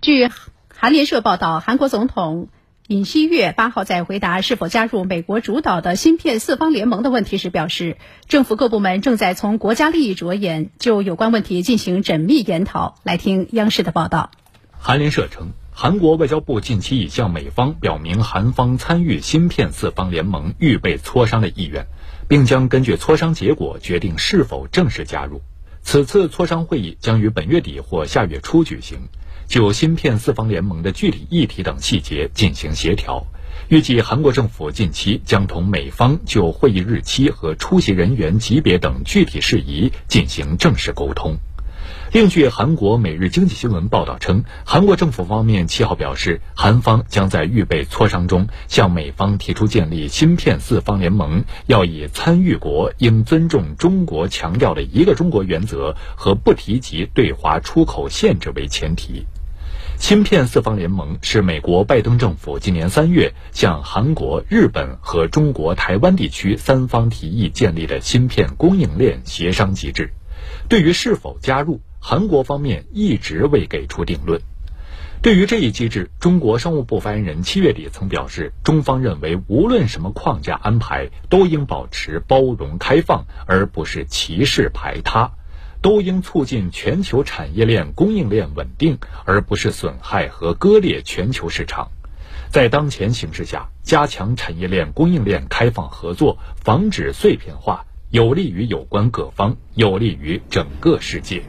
据韩联社报道，韩国总统尹锡悦八号在回答是否加入美国主导的芯片四方联盟的问题时表示，政府各部门正在从国家利益着眼，就有关问题进行缜密研讨。来听央视的报道。韩联社称，韩国外交部近期已向美方表明韩方参与芯片四方联盟预备磋商的意愿，并将根据磋商结果决定是否正式加入。此次磋商会议将于本月底或下月初举行。就芯片四方联盟的具体议题等细节进行协调，预计韩国政府近期将同美方就会议日期和出席人员级别等具体事宜进行正式沟通。另据韩国《每日经济新闻》报道称，韩国政府方面七号表示，韩方将在预备磋商中向美方提出建立芯片四方联盟，要以参与国应尊重中国强调的一个中国原则和不提及对华出口限制为前提。芯片四方联盟是美国拜登政府今年三月向韩国、日本和中国台湾地区三方提议建立的芯片供应链协商机制。对于是否加入，韩国方面一直未给出定论。对于这一机制，中国商务部发言人七月底曾表示，中方认为无论什么框架安排，都应保持包容开放，而不是歧视排他。都应促进全球产业链供应链稳定，而不是损害和割裂全球市场。在当前形势下，加强产业链供应链开放合作，防止碎片化，有利于有关各方，有利于整个世界。